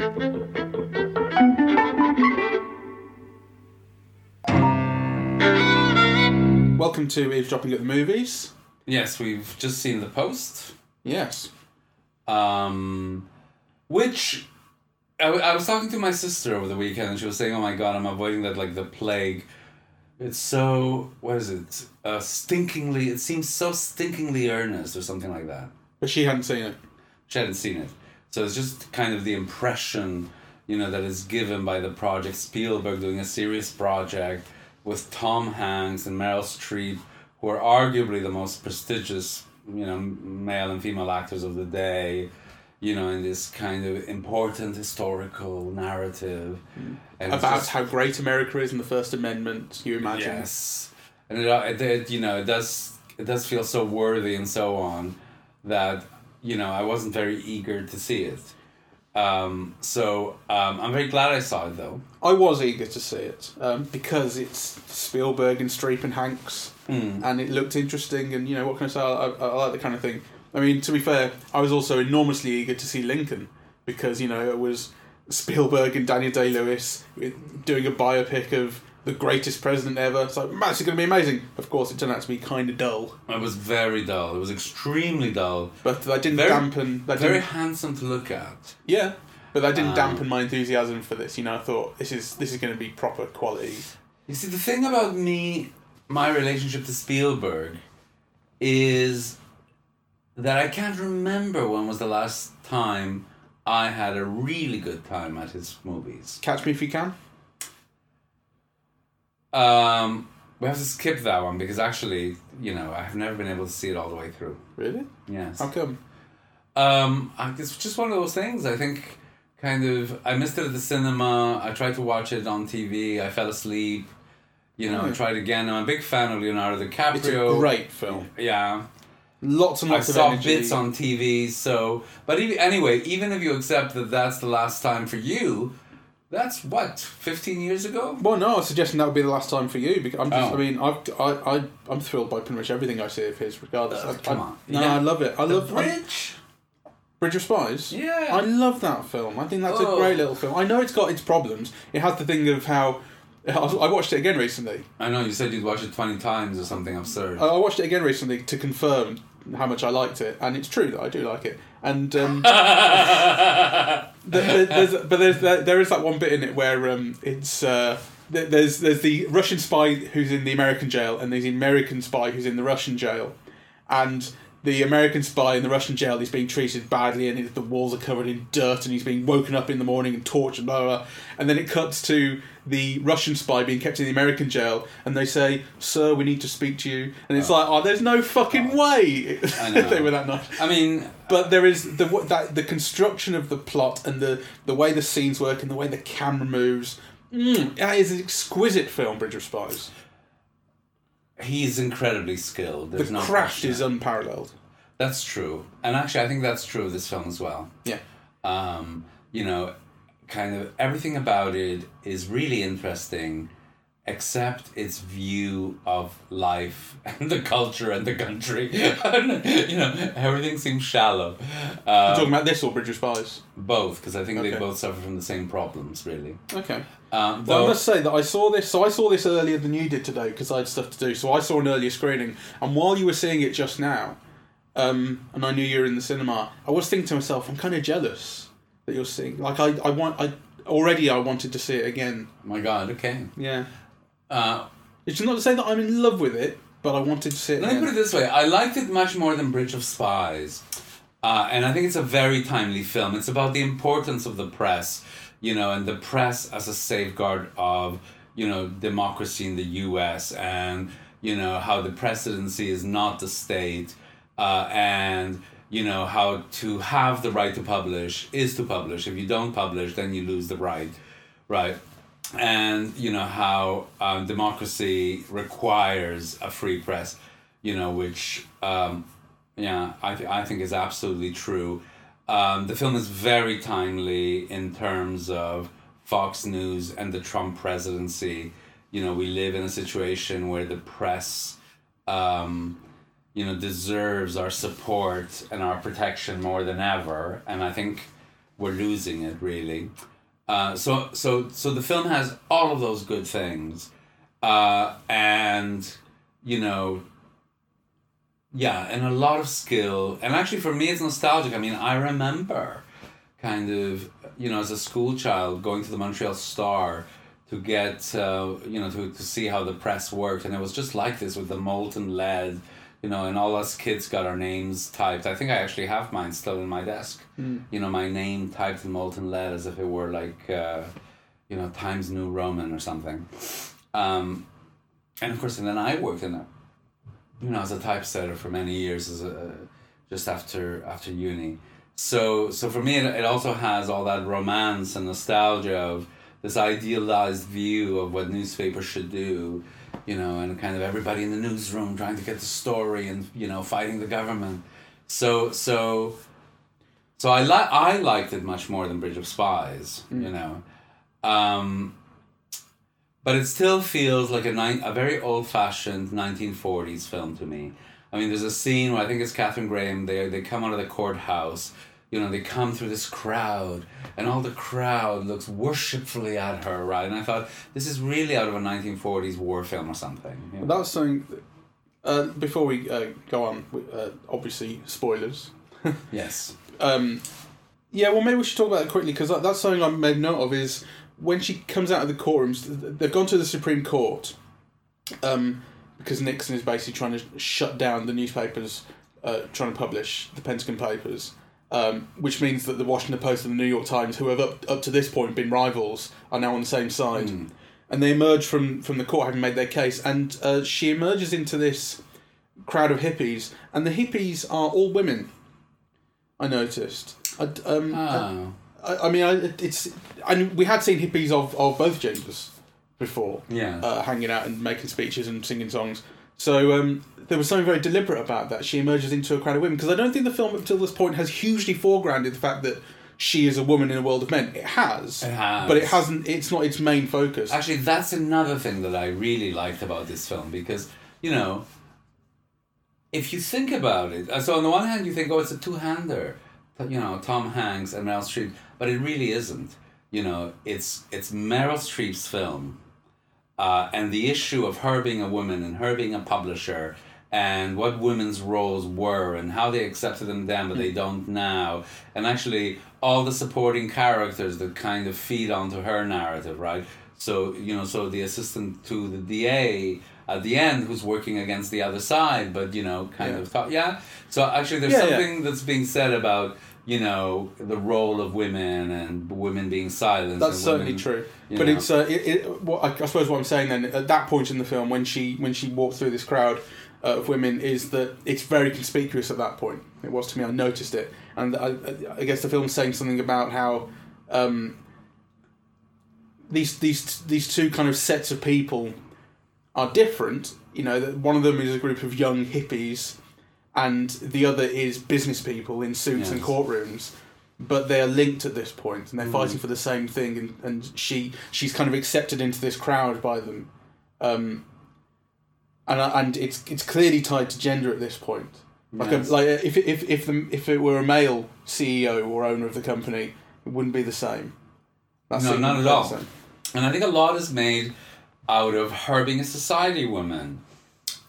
Welcome to Eavesdropping at the Movies. Yes, we've just seen the post. Yes. Um, which I was talking to my sister over the weekend, and she was saying, "Oh my god, I'm avoiding that like the plague." It's so what is it? Uh, stinkingly. It seems so stinkingly earnest, or something like that. But she hadn't seen it. She hadn't seen it, so it's just kind of the impression, you know, that is given by the project Spielberg doing a serious project with Tom Hanks and Meryl Streep, who are arguably the most prestigious, you know, male and female actors of the day. You know, in this kind of important historical narrative, About just- how great America is and the First Amendment, you imagine. Yes, and it, it, it you know it does it does feel so worthy and so on that you know I wasn't very eager to see it. Um, so um, I'm very glad I saw it though. I was eager to see it um, because it's Spielberg and Streep and Hanks, Hmm. and it looked interesting. And you know what can I say? I, I, I like the kind of thing. I mean, to be fair, I was also enormously eager to see Lincoln because you know it was Spielberg and Daniel Day Lewis doing a biopic of the greatest president ever. It's like, it's going to be amazing. Of course, it turned out to be kind of dull, It was very dull. It was extremely dull. but that didn't Very- dampen. That Very didn't, handsome to look at. yeah, but that didn't Um, dampen my enthusiasm for this. You know, I thought this is this is going to be proper quality. You see, the thing about me, my relationship to Spielberg, is that I can't remember when was the last time I had a really good time at his movies. Catch me if you can. Um, we have to skip that one because actually, you know, I've never been able to see it all the way through. Really? Yes. How come? Um, I- it's just one of those things. I think, kind of, I missed it at the cinema. I tried to watch it on TV. I fell asleep. You know, I Hmm. tried again. I'm a big fan of Leonardo DiCaprio. It's a great film. Yeah, Lots and I lots of saw energy. bits on TV. So, but even, anyway, even if you accept that that's the last time for you, that's what fifteen years ago. Well, no, I was suggesting that would be the last time for you. Because I'm just, Oh. I mean, I've, I, I, I'm thrilled by pretty much everything I see of his, regardless. Oh, I, come I- on. No, Yeah. I love it. I The love I- Bridge. Bridge of Spies. Yeah. I love that film. I think that's a Oh. great little film. I know it's got its problems. It has the thing of how. I watched it again recently. I know you said you'd watch it twenty times or something absurd. I watched it again recently to confirm how much I liked it, and it's true that I do like it. And um, there, there's, but there's there, there is that one bit in it where um, it's uh, there's there's the Russian spy who's in the American jail, and there's the American spy who's in the Russian jail, and the American spy in the Russian jail is being treated badly, and the walls are covered in dirt, and he's being woken up in the morning and tortured, blah blah. blah. And then it cuts to the Russian spy being kept in the American jail, and they say, "Sir, we need to speak to you," and it's like, "Oh, there's no fucking way I know. they were that nice." I mean, But there is the that the construction of the plot and the the way the scenes work and the way the camera moves. Mm, that is an exquisite film, Bridge of Spies. he's incredibly skilled. The There's no craft is unparalleled. That's true, and actually, I think that's true of this film as well. Yeah, Um, you know, kind of everything about it is really interesting, except its view of life and the culture and the country. you know, everything seems shallow. You're Um, talking about this or of Spies? both, because I think they both suffer from the same problems, really. Okay. Um, Well, I must say that I saw this. So I saw this earlier than you did today because I had stuff to do. So I saw an earlier screening, and while you were seeing it just now, um, and I knew you were in the cinema, I was thinking to myself, I'm kind of jealous that you're seeing. Like I, I want, I already I wanted to see it again. my God, okay. Yeah. Uh, It's not to say that I'm in love with it, but I wanted to see it. Let me put it this way: I liked it much more than Bridge of Spies, uh, and I think it's a very timely film. It's about the importance of the press, you know, and the press as a safeguard of you know democracy in the U.S. and you know how the presidency is not the state, uh, and you know how to have the right to publish is to publish. If you don't publish, then you lose the right, right? and you know how um, democracy requires a free press, you know, which um, yeah, I th- I think is absolutely true. Um, the film is very timely in terms of Fox News and the Trump presidency. You know, we live in a situation where the press, um, you know, deserves our support and our protection more than ever, and I think we're losing it really. Uh, so so so the film has all of those good things, uh, and you know. Yeah, and a lot of skill, and actually for me it's nostalgic. I mean, I remember, kind of, you know, as a school child going to the Montreal Star to get, uh, you know, to, to see how the press worked, and it was just like this with the molten lead, you know, and all us kids got our names typed. I think I actually have mine still in my desk. Mm. You know, my name typed in molten lead as if it were like, uh, you know, Times New Roman or something. Um, and of course, and then I worked in a, you know, as a typesetter for many years, as a just after after uni. So so for me, it, it also has all that romance and nostalgia of this idealized view of what newspapers should do you know, and kind of everybody in the newsroom trying to get the story and you know fighting the government. So so so I like I liked it much more than Bridge of Spies, Mm. you know, um, but it still feels like a ni- a very old fashioned nineteen forties film to me. I mean, there's a scene where I think it's Katharine Graham. They they come out of the courthouse. You know, they come through this crowd, and all the crowd looks worshipfully at her, right? And I thought this is really out of a 1940s war film or something. you know? That was something. Uh, before we uh, go on, uh, obviously spoilers. Yes. Um, yeah, well, maybe we should talk about it quickly because that, that's something I made note of. Is when she comes out of the courtrooms, they've gone to the Supreme Court um, because Nixon is basically trying to shut down the newspapers uh, trying to publish the Pentagon Papers. Um, which means that the Washington Post and the New York Times, who have up, up to this point been rivals, are now on the same side. And they emerge from, from the court having made their case. And uh, she emerges into this crowd of hippies, and the hippies are all women. I noticed. I, um, Oh. I, I mean, I, it's and we had seen hippies of, of both genders before, Yeah. uh, hanging out and making speeches and singing songs. So um, there was something very deliberate about that. She emerges into a crowd of women because I don't think the film up till this point has hugely foregrounded the fact that she is a woman in a world of men. It has, It has. but it hasn't. It's not its main focus. Actually, that's another thing that I really liked about this film because, you know, if you think about it, so on the one hand, you think, oh, it's a two hander, you know, Tom Hanks and Meryl Streep, but it really isn't. You know, it's it's Meryl Streep's film, uh, and the issue of her being a woman and her being a publisher and what women's roles were and how they accepted them then but they don't now and actually all the supporting characters that kind of feed onto her narrative right so you know so the assistant to the DA at the end who's working against the other side but you know kind Yeah. of thought yeah so actually there's Yeah, yeah. something that's being said about you know the role of women and women being silenced That's certainly women- true. But know. it's uh, it, it, what I, I suppose what I'm saying then at that point in the film when she when she walked through this crowd uh, of women is that it's very conspicuous at that point. It was to me. I noticed it, and I, I guess the film's saying something about how um, these these these two kind of sets of people are different. You know, one of them is a group of young hippies, and the other is business people in suits and courtrooms. But they are linked at this point, and they're fighting for the same thing. And, and she she's kind of accepted into this crowd by them, um, and and it's it's clearly tied to gender at this point. Like Yes. a, like if if if the, if it were a male CEO or owner of the company, it wouldn't be the same. That's No, not at all. same. And I think a lot is made out of her being a society woman.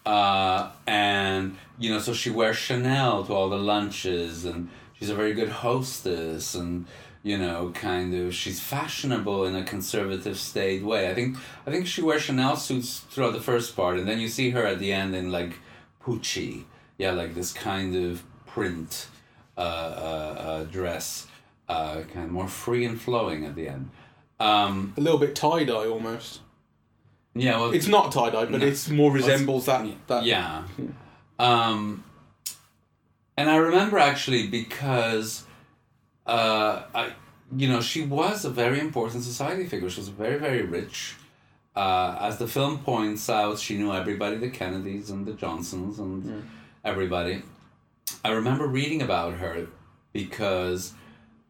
Uh, and, you know, so she wears Chanel to all the lunches and she's a very good hostess and, you know, kind of she's fashionable in a conservative state way. I think I think she wears Chanel suits throughout the first part and then you see her at the end in like Pucci. Yeah, like this kind of print uh, uh, uh, dress, uh, kind of more free and flowing at the end. Um, A little bit tie dye almost. Yeah, well, It's not tie dye, but No. it's more resembles that. that yeah. Um, and I remember actually because, uh, I, you know, she was a very important society figure. She was very, very rich. Uh, as the film points out, she knew everybody, the Kennedys and the Johnsons and everybody. I remember reading about her because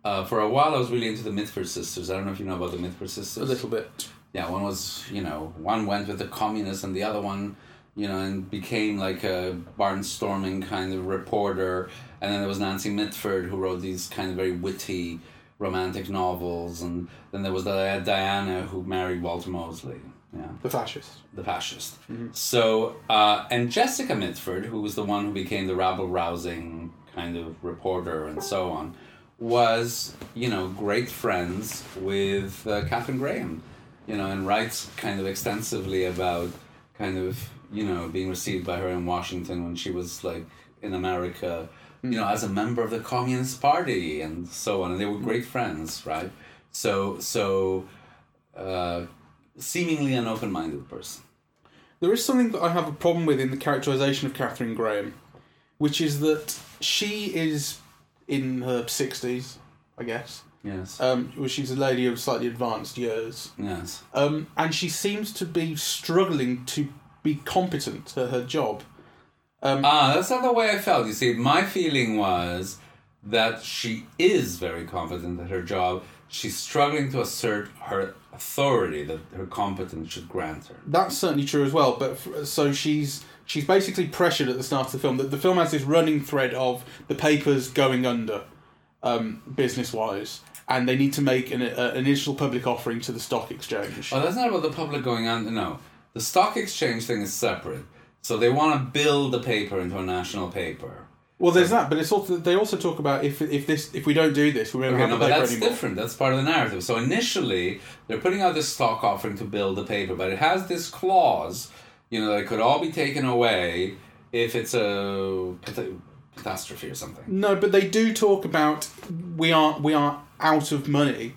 uh, for a while I was really into the Mitford sisters. I don't know if you know about the Mitford sisters. a little bit. Yeah, one was, you know, one went with the communists and the other one, you know, and became like a barnstorming kind of reporter. And then there was Nancy Mitford who wrote these kind of very witty, romantic novels, and then there was the Diana who married Walter Mosley. Yeah, The fascist. the fascist. So, uh, and Jessica Mitford, who was the one who became the rabble rousing kind of reporter and so on, was, you know, great friends with uh, Katharine Graham, you know, and writes kind of extensively about kind of, you know, being received by her in Washington when she was like in America, you know, as a member of the Communist Party and so on. And they were great friends, right? So, so, uh, seemingly an open minded person. There is something that I have a problem with in the characterization of Katharine Graham, which is that she is in her 60s, I guess. Yes. Um, well, she's a lady of slightly advanced years. yes. Um, and she seems to be struggling to be competent at her job. Um, Ah, that's not the way I felt. You see, my feeling was that she is very competent at her job. She's struggling to assert her authority that her competence should grant her. That's certainly true as well. But f- so she's she's basically pressured at the start of the film. That the film has this running thread of the papers going under, um, business wise, and they need to make an, a, an initial public offering to the stock exchange. Oh, that's not about the public going on. No, the stock exchange thing is separate. So they want to build the paper into a national paper. Well, there's that, but it's also they also talk about if if this if we don't do this, we won't Okay, have no, the but that's anymore. different. That's part of the narrative. So initially, they're putting out this stock offering to build the paper, but it has this clause, you know, that it could all be taken away if it's a cata- catastrophe or something. No, but they do talk about we are we are out of money,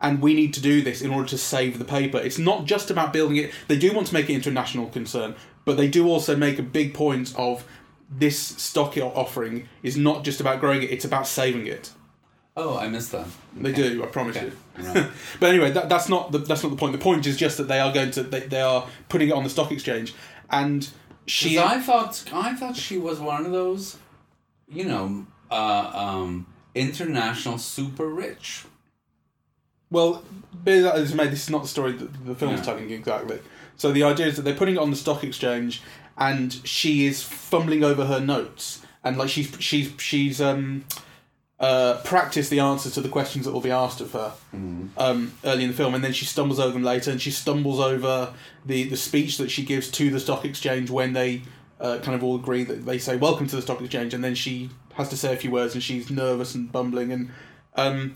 and we need to do this in order to save the paper. It's not just about building it. They do want to make it into a national concern, but they do also make a big point of this stock offering is not just about growing it; it's about saving it. Oh, I missed that. They do, I promise Okay. you. Right. but anyway, that, that's not the that's not the point. The point is just that they are going to they, they are putting it on the stock exchange, and she. I thought I thought she was one of those, you know, uh, um, international super rich. Well, that as may, this is not the story that the film is Yeah. telling exactly. So the idea is that they're putting it on the stock exchange, and she is fumbling over her notes, and like she's she's she's um uh practiced the answers to the questions that will be asked of her um early in the film, and then she stumbles over them later, and she stumbles over the the speech that she gives to the stock exchange when they uh, kind of all agree that they say welcome to the stock exchange, and then she has to say a few words, and she's nervous and bumbling, and um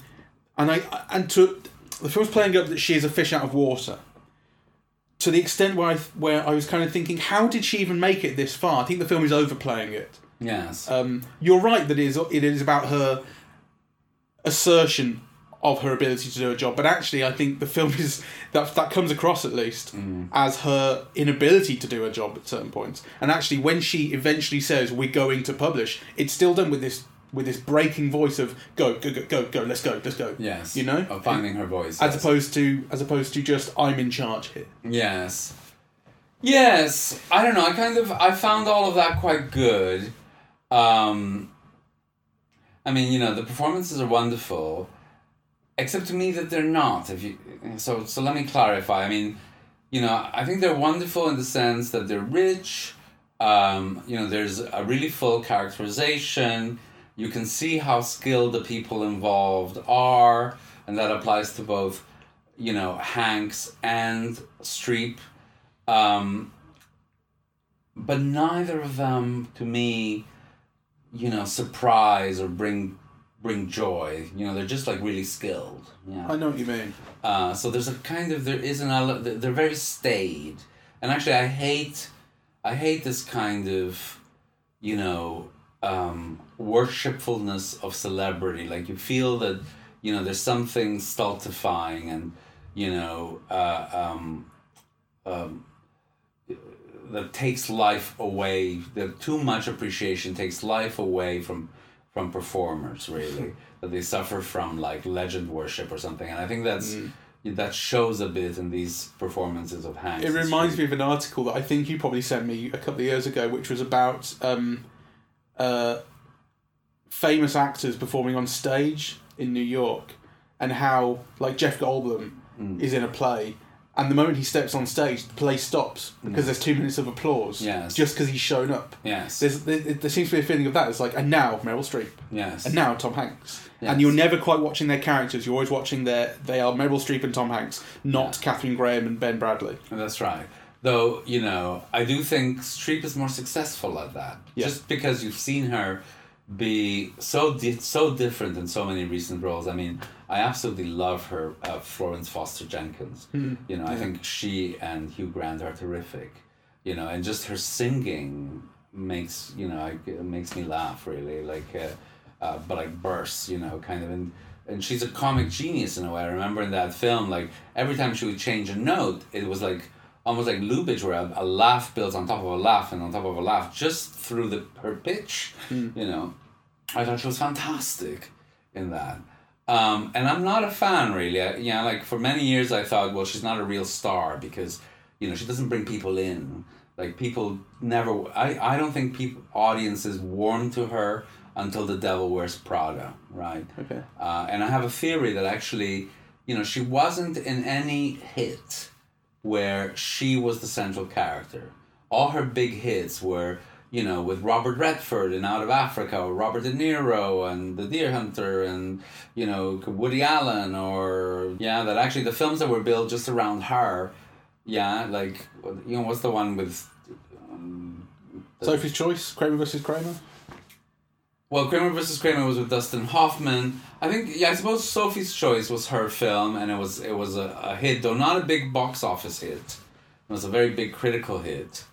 and I and to the film's playing up that she is a fish out of water. To the extent where I where I was kind of thinking, how did she even make it this far? I think the film is overplaying it. Yes. Um, you're right that it is it is about her assertion of her ability to do a job, but actually, I think the film is that that comes across at least as her inability to do a job at certain points. And actually, when she eventually says we're going to publish, it's still done with this with this breaking voice of go go go go go let's go let's go. yes. you know? of finding her voice. As yes. opposed to as opposed to just I'm in charge here. Yes. Yes. I don't know. I kind of I found all of that quite good. Um I mean, you know, the performances are wonderful, except to me that they're not. If you so so let me clarify. I mean, you know, I think they're wonderful in the sense that they're rich. Um, you know, there's a really full characterization. You can see how skilled the people involved are, and that applies to both, you know, Hanks and Streep. Um, but neither of them, to me, you know, surprise or bring bring joy. You know, they're just like really skilled. Yeah. I know what you mean. Uh, so there's a kind of there is an ele- they're they're very staid, and actually I hate, I hate this kind of, you know, um, worshipfulness of celebrity. Like you feel that, you know, there's something stultifying and, you know, uh, um, um, that takes life away. That too much appreciation takes life away from from performers. Really, that they suffer from like legend worship or something. And I think that's that shows a bit in these performances of Hanks. It reminds me of an article that I think you probably sent me a couple of years ago, which was about um, uh, famous actors performing on stage in New York, and how like Jeff Goldblum is in a play, and the moment he steps on stage, the play stops because mm. there's two minutes of applause. Yes. Just because he's shown up. Yes. There's, there, there seems to be a feeling of that. It's like, and now Meryl Streep, yes. and now Tom Hanks, Yes. and you're never quite watching their characters. You're always watching their. They are Meryl Streep and Tom Hanks, not Katharine Graham and Ben Bradlee. That's right. Though, you know, I do think Streep is more successful at that. Yeah. Just because you've seen her be so di- so different in so many recent roles. I mean, I absolutely love her uh, Florence Foster Jenkins. You know, I think she and Hugh Grant are terrific. You know, and just her singing makes, you know, it makes me laugh really like uh, uh, but like bursts, you know, kind of and and she's a comic genius in a way. I remember in that film, like every time she would change a note, it was like almost like Lubitsch, where a, a laugh builds on top of a laugh and on top of a laugh, just through the her pitch. You know, I thought she was fantastic in that. Um, and I'm not a fan really. I, you know, like for many years I thought, well, she's not a real star because you know she doesn't bring people in. Like people never. I I don't think people audiences warm to her until the Devil Wears Prada, right? Okay. Uh, and I have a theory that actually, you know, she wasn't in any hit where she was the central character. All her big hits were, you know, with Robert Redford in Out of Africa, or Robert De Niro and The Deer Hunter, and you know Woody Allen, or yeah, that actually the films that were built just around her, yeah, like you know, what's the one with. Um, the- Sophie's Choice, Kramer versus Kramer. Well, Kramer versus Kramer was with Dustin Hoffman. I think, yeah, I suppose Sophie's Choice was her film, and it was it was a, a hit, though not a big box office hit. It was a very big critical hit,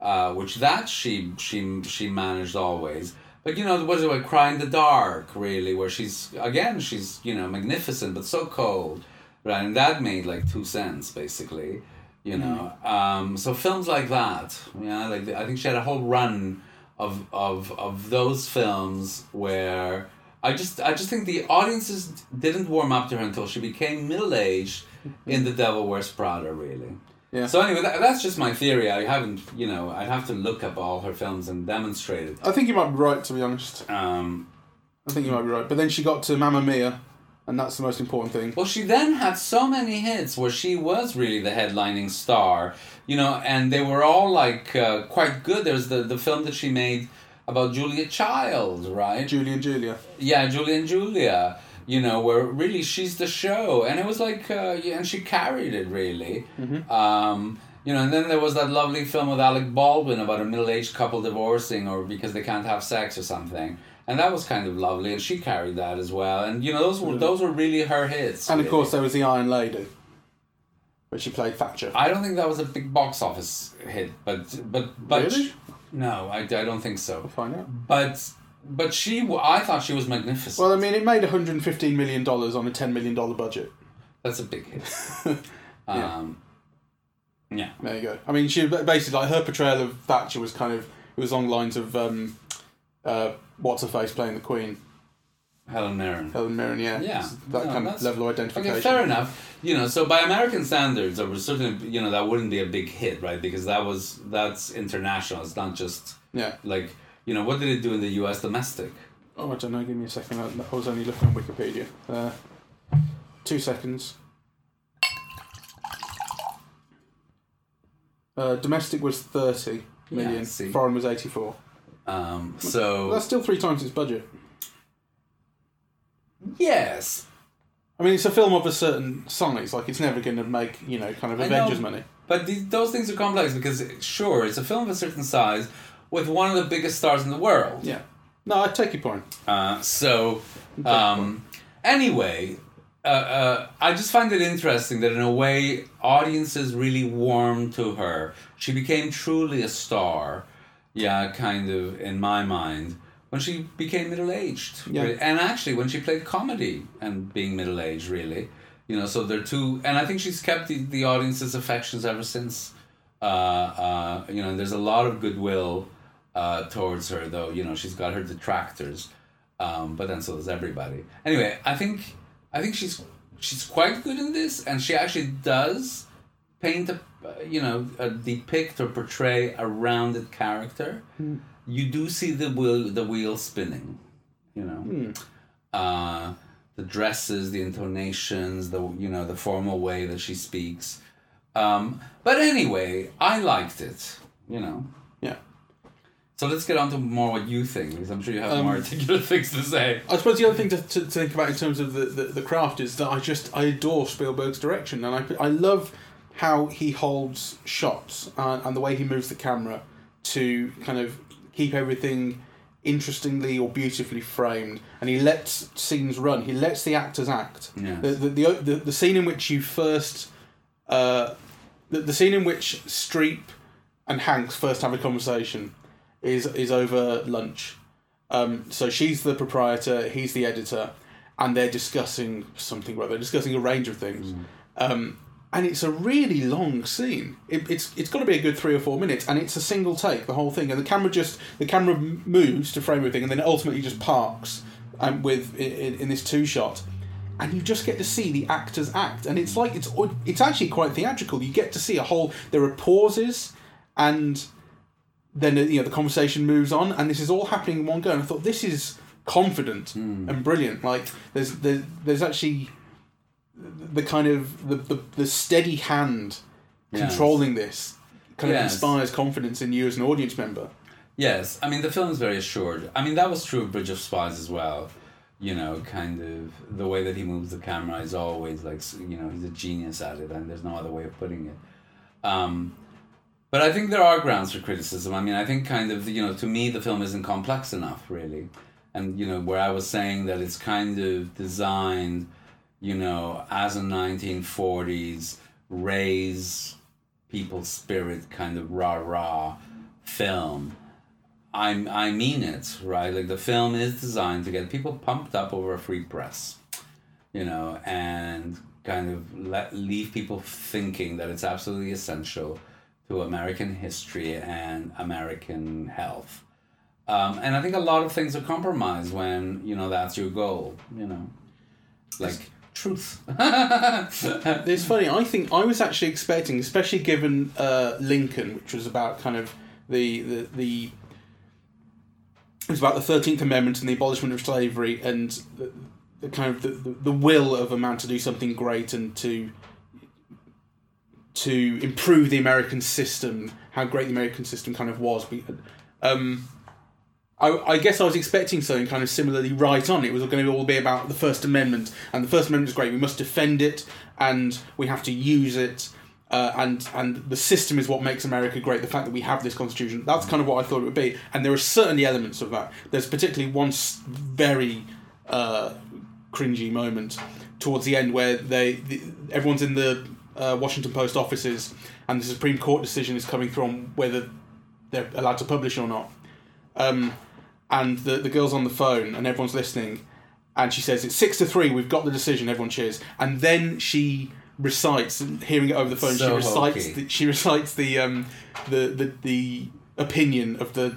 uh, which that she she she managed always. But you know, was it like Cry in the Dark, really, where she's again she's you know magnificent but so cold, right? And that made like two cents basically, you know. Um, so films like that, yeah, like I think she had a whole run of of of those films where I just I just think the audiences didn't warm up to her until she became middle aged in The Devil Wears Prada, really. Yeah. So anyway, that, that's just my theory. I haven't, you know, I'd have to look up all her films and demonstrate it. I think you might be right, to be honest. Um, I think you might be right. But then she got to Mamma Mia, and that's the most important thing. well, she then had so many hits where she was really the headlining star, you know, and they were all like uh, quite good. There's the the film that she made about Julia Child, right? Julie and Julia. Yeah, Julie and Julia. You know, where really she's the show, and it was like, uh, yeah, and she carried it really. Um, you know, and then there was that lovely film with Alec Baldwin about a middle-aged couple divorcing, or because they can't have sex or something, and that was kind of lovely, and she carried that as well. And you know, those were those were really her hits. And of really. course, there was the Iron Lady, where she played Thatcher. I don't think that was a big box office hit, but but but Really? no, I, I don't think so. We'll find out. But but she, I thought she was magnificent. Well, I mean, it made $115 million on a $10 million budget. That's a big hit. um, yeah. There you go. I mean, she basically, like, her portrayal of Thatcher was kind of, it was on lines of, um, uh, what's her face playing the Queen? Helen Mirren. Helen Mirren, yeah. Yeah. It's That No, kind of level of identification. Okay, fair enough. You know, so by American standards, there was certainly, you know, that wouldn't be a big hit, right? Because that was that's international. It's not just Yeah. like, you know, what did it do in the U.S. domestic? Oh, I don't know. Give me a second. I, I was only looking on Wikipedia. Uh, two seconds. Uh, domestic was 30 million. Yeah. Foreign was 84. Um, so That's still three times its budget. yes, I mean, it's a film of a certain size. Like, it's never going to make, you know, kind of I Avengers know. money. But the, those things are complex because, sure, it's a film of a certain size with one of the biggest stars in the world. Yeah. No, I take your point. Uh, so, um, anyway, uh, uh, I just find it interesting that in a way, audiences really warmed to her. She became truly a star, yeah, kind of, in my mind, when she became middle aged. Yeah. And actually, when she played comedy and being middle aged, really. You know, so they're two, and I think she's kept the, the audience's affections ever since. Uh, uh, you know, and there's a lot of goodwill uh, towards her, though. You know, she's got her detractors, um, but then so does everybody. Anyway, I think I think she's she's quite good in this, and she actually does paint a you know a depict or portray a rounded character. You do see the wheel the wheel spinning, you know. Uh, the dresses, the intonations, the you know the formal way that she speaks, Um, but anyway, I liked it. You know. Yeah. So let's get on to more what you think, because I'm sure you have Um, more articulate things to say. I suppose the other thing to, to, to think about in terms of the, the, the craft is that I just I adore Spielberg's direction and I, I love how he holds shots and, and the way he moves the camera to kind of keep everything interestingly or beautifully framed. And he lets scenes run. He lets the actors act. Yes. the, the, the, the, the scene in which you first uh, the, the scene in which Streep and Hanks first have a conversation is is over lunch. Um, so she's the proprietor, he's the editor, and they're discussing something. Well, they're discussing a range of things, um, and it's a really long scene. It, it's it's got to be a good three or four minutes, and it's a single take, the whole thing, and the camera just the camera moves to frame everything, and then it ultimately just parks um, with in, in this two shot. And you just get to see the actors act, and it's like it's it's actually quite theatrical. You get to see a whole. There are pauses, and then you know the conversation moves on, and this is all happening in one go. And I thought this is confident and brilliant. Like there's there's, there's actually the kind of the, the, the steady hand Yes. controlling this kind of inspires confidence in you as an audience member. Yes, I mean the film is very assured. I mean that was true of Bridge of Spies as well. You know, kind of the way that he moves the camera is always like you know he's a genius at it, and there's no other way of putting it. Um, but I think there are grounds for criticism. I mean, I think kind of you know to me the film isn't complex enough really, and you know where I was saying that it's kind of designed, you know, as a nineteen forties raise people's spirit kind of rah rah film. I I mean it, right? Like the film is designed to get people pumped up over a free press, you know, and kind of let leave people thinking that it's absolutely essential to American history and American health. Um, and I think a lot of things are compromised when you know that's your goal, you know, like truth. It's funny. I think I was actually expecting, especially given uh, Lincoln, which was about kind of the the the. It was about the Thirteenth Amendment and the abolishment of slavery and the, the kind of the, the, will of a man to do something great and to to improve the American system, how great the American system kind of was. Um, I, I guess I was expecting something kind of similarly right on. It was going to all be about the First Amendment, and the First Amendment is great. We must defend it, and we have to use it, uh, and and the system is what makes America great. The fact that we have this Constitution, that's kind of what I thought it would be. And there are certainly elements of that. There's particularly one very uh, cringy moment towards the end where they the, everyone's in the uh, Washington Post offices, and the Supreme Court decision is coming through on whether they're allowed to publish or not. Um, and the, the girl's on the phone and everyone's listening and she says it's six to three we've got the decision everyone cheers and then she recites hearing it over the phone she recites hokey. the, she recites the um the, the the opinion of the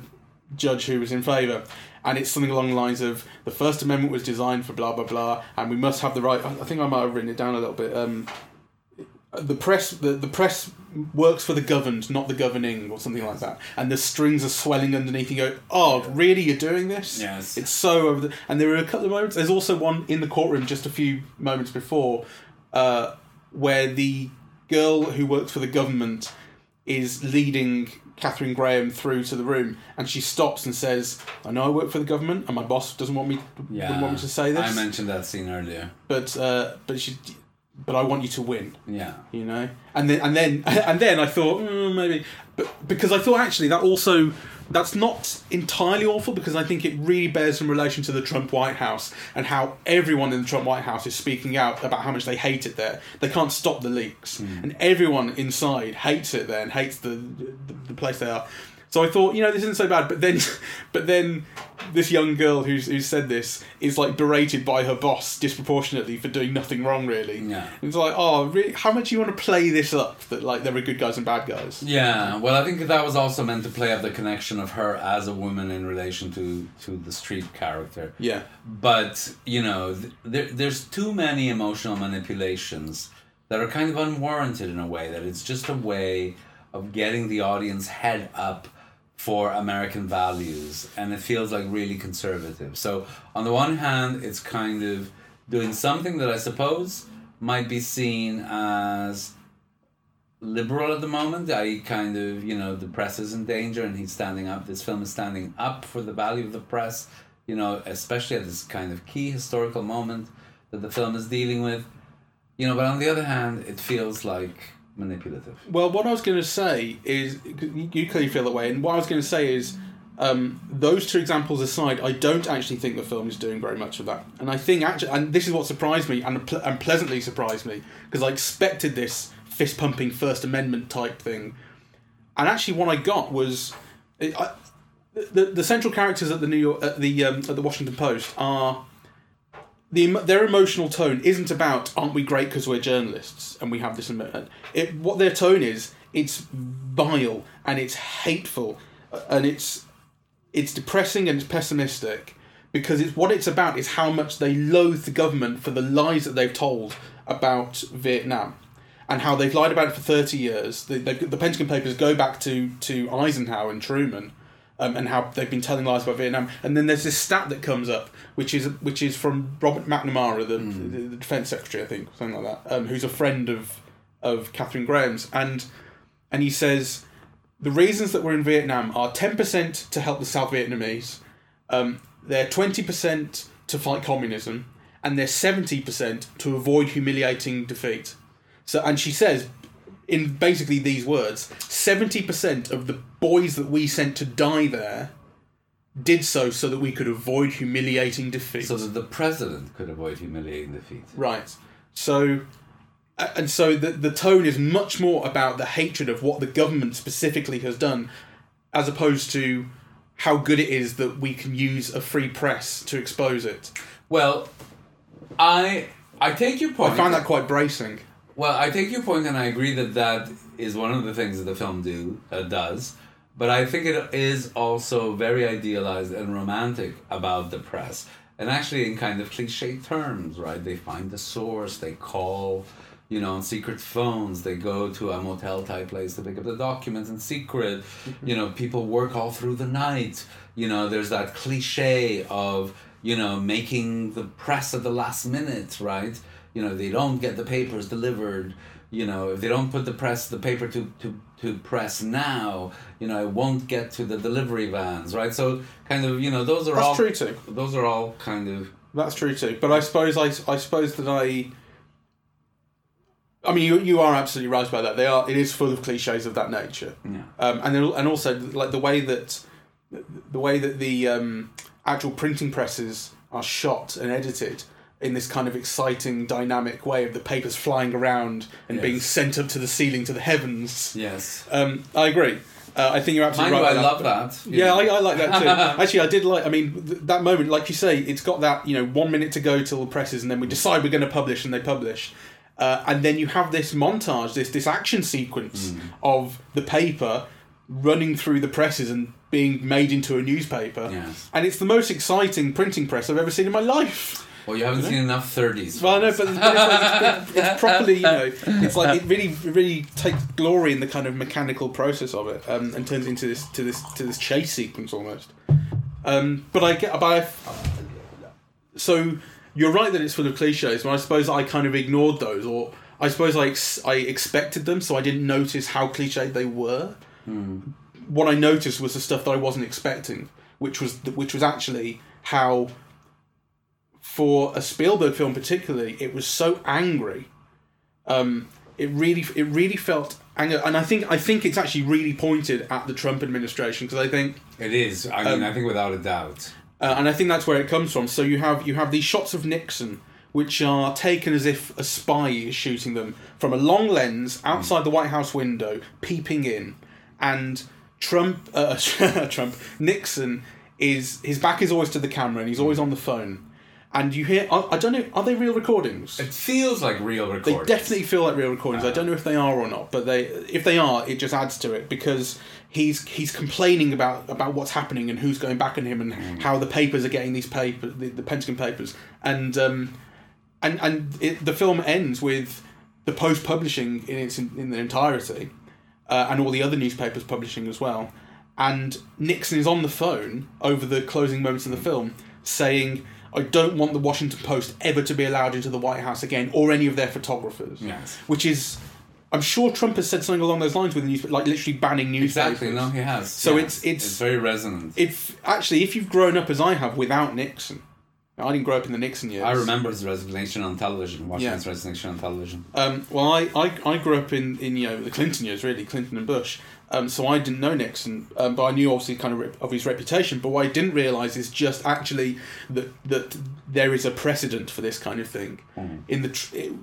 judge who was in favour and it's something along the lines of the first amendment was designed for blah blah blah and we must have the right i I think i might have written it down a little bit um the press the, the press works for the governed not the governing or something like that. And the strings are swelling underneath you go oh really? You're doing this? Yes. it's so over the and there are a couple of moments there's also one in the courtroom just a few moments before uh, where the girl who works for the government is leading Katharine Graham through to the room and she stops and says I know I work for the government and my boss doesn't want me Yeah, want me to say this. I mentioned that scene earlier. but uh, but she but I want you to win. Yeah. you know? And then and then and then i thought mm, maybe but because i thought actually that also that's not entirely awful because i think it really bears in relation to the trump white house and how everyone in the trump white house is speaking out about how much they hate it there. They can't stop the leaks. And everyone inside hates it there and hates the, the the place they are so I thought, you know, this isn't so bad. But then, but then, this young girl who's who said this is like berated by her boss disproportionately for doing nothing wrong, really. Yeah. It's like, oh, really? How much do you want to play this up that like there are good guys and bad guys? Yeah, well, I think that was also meant to play up the connection of her as a woman in relation to to the Streep character. Yeah, But you know, th- there, there's too many emotional manipulations that are kind of unwarranted in a way. That it's just a way of getting the audience head up for American values, and it feels like really conservative. So on the one hand, it's kind of doing something that I suppose might be seen as liberal at the moment. I kind of, you know, the press is in danger and he's standing up. This film is standing up for the value of the press, you know, especially at this kind of key historical moment that the film is dealing with. You know, but on the other hand, it feels like manipulative. Well, what I was going to say is, you clearly feel that way, and what I was going to say is, um, those two examples aside, I don't actually think the film is doing very much of that. And I think actually, and this is what surprised me, and, ple- and pleasantly surprised me, because I expected this fist pumping First Amendment type thing, and actually what I got was, I, the the central characters at the New York at the um, at the Washington Post are. The, their emotional tone isn't about aren't we great because we're journalists and we have this emo-" it what their tone is it's vile and it's hateful uh, and it's it's depressing and it's pessimistic because it's what it's about is how much they loathe the government for the lies that they've told about Vietnam and how they've lied about it for 30 years. The, the, the Pentagon Papers go back to, to Eisenhower and Truman um, and how they've been telling lies about Vietnam. And then there's this stat that comes up, which is which is from Robert McNamara, the, the, the Defence Secretary, I think, something like that, um, who's a friend of of Katharine Graham's. And, and he says the reasons that we're in Vietnam are 10% to help the South Vietnamese, um, they're 20% to fight communism, and they're 70% to avoid humiliating defeat. So, and she says, in basically these words, 70% of the boys that we sent to die there did so so that we could avoid humiliating defeat. So that the president could avoid humiliating defeat. Right. So, and so the the tone is much more about the hatred of what the government specifically has done, as opposed to how good it is that we can use a free press to expose it. Well, I I take your point. I found that quite bracing. Well, I take your point, and I agree that that is one of the things that the film do uh, does. But I think it is also very idealized and romantic about the press, and actually in kind of cliche terms, right? They find the source, they call, you know, on secret phones, they go to a motel type place to pick up the documents in secret. You know, people work all through the night. You know, there's that cliche of you know making the press at the last minute, right? You know they don't get the papers delivered you know if they don't put the press the paper to to to press now you know it won't get to the delivery vans right so kind of you know those are That's all true too. those are all kind of That's true too. But I suppose I, I suppose that I. I mean, you, you are absolutely right about that. They are. It is full of cliches of that nature. yeah um, and then, and also like the way that the way that the um, actual printing presses are shot and edited in this kind of exciting dynamic way of the papers flying around and Yes. being sent up to the ceiling to the heavens yes um, I agree uh, I think you're absolutely mind you right I love that. that Yeah. I, I like that too. Actually, I did like. I mean, th- that moment, like you say, it's got that you know one minute to go till the presses, and then we decide we're going to publish, and they publish, uh, and then you have this montage, this this action sequence Mm. of the paper running through the presses and being made into a newspaper, Yes. and it's the most exciting printing press I've ever seen in my life. Well you haven't seen enough 30s Well, I know, but, it's, like, it's, it's properly, you know, it's like it really, really takes glory in the kind of mechanical process of it, um, and turns into this to this to this chase sequence almost. Um, but I get, but I, so you're right that it's full of cliches, but I suppose I kind of ignored those, or I suppose I ex- I expected them, so I didn't notice how cliched they were. What I noticed was the stuff that I wasn't expecting, which was which was actually how for a Spielberg film particularly, it was so angry. Um, it really, it really felt anger, and I think, I think it's actually really pointed at the Trump administration because I think, it is. I Um, mean I think without a doubt. uh, and I think that's where it comes from. So you have you have these shots of Nixon, which are taken as if a spy is shooting them from a long lens outside the White House window, peeping in, and Trump, uh, Trump, Nixon is his back is always to the camera and he's always on the phone, and you hear I, I don't know are they real recordings? it feels like real recordings They definitely feel like real recordings. I don't know if they are or not, but they if they are, it just adds to it because he's he's complaining about about what's happening and who's going back on him and how the papers are getting these papers, the, the Pentagon papers, and um, and and it, the film ends with the Post publishing in its in their entirety, uh, and all the other newspapers publishing as well. And Nixon is on the phone over the closing moments of the film, saying, "I don't want the Washington Post ever to be allowed into the White House again, or any of their photographers." Yes. Which is I'm sure Trump has said something along those lines with the news, like literally banning news. Exactly. No, he has. So Yeah. it's- it's- it's very resonant. If actually, if you've grown up as I have without Nixon, I didn't grow up in the Nixon years. I remember his resignation on television. Watching Yeah. his resignation on television. Um, well, I, I, I grew up in, in you know the Clinton years, really Clinton and Bush. Um, so I didn't know Nixon, um, but I knew obviously kind of of his reputation. But what I didn't realize is just actually that that there is a precedent for this kind of thing. In the tr- it,